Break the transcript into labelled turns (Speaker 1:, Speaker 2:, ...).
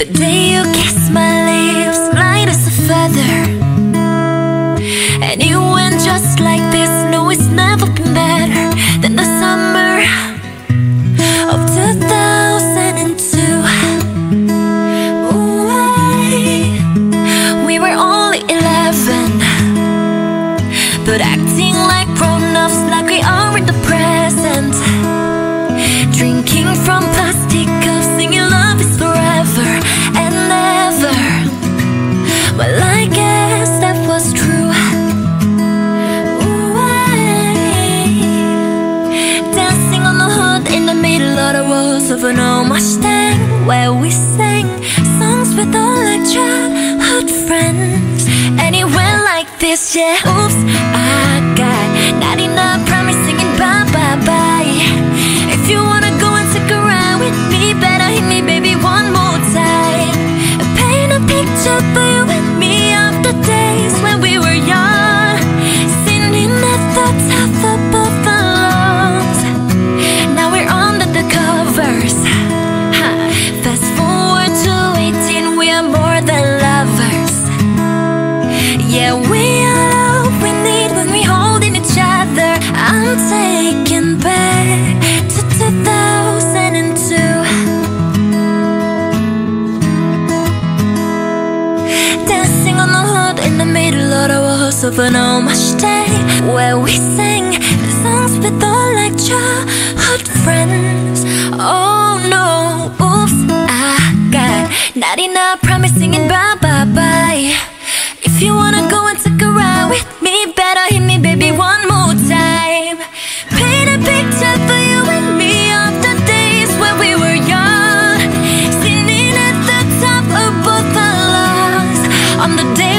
Speaker 1: The day you kissed my lips, light as a feather. And you went just like this. No, it's never been better than the summer of 2002. Ooh, I- we were only 11, but acting the walls of an old Mustang, where we sang songs with all our childhood friends. And it went like this, yeah. Oops, We are all we need when we holding each other. I'm taken back to 2002. Dancing on the hood in the middle of the walls of an old Mustang, where we the songs with all our childhood friends. Oh no, oops, I got not enough promise on the day.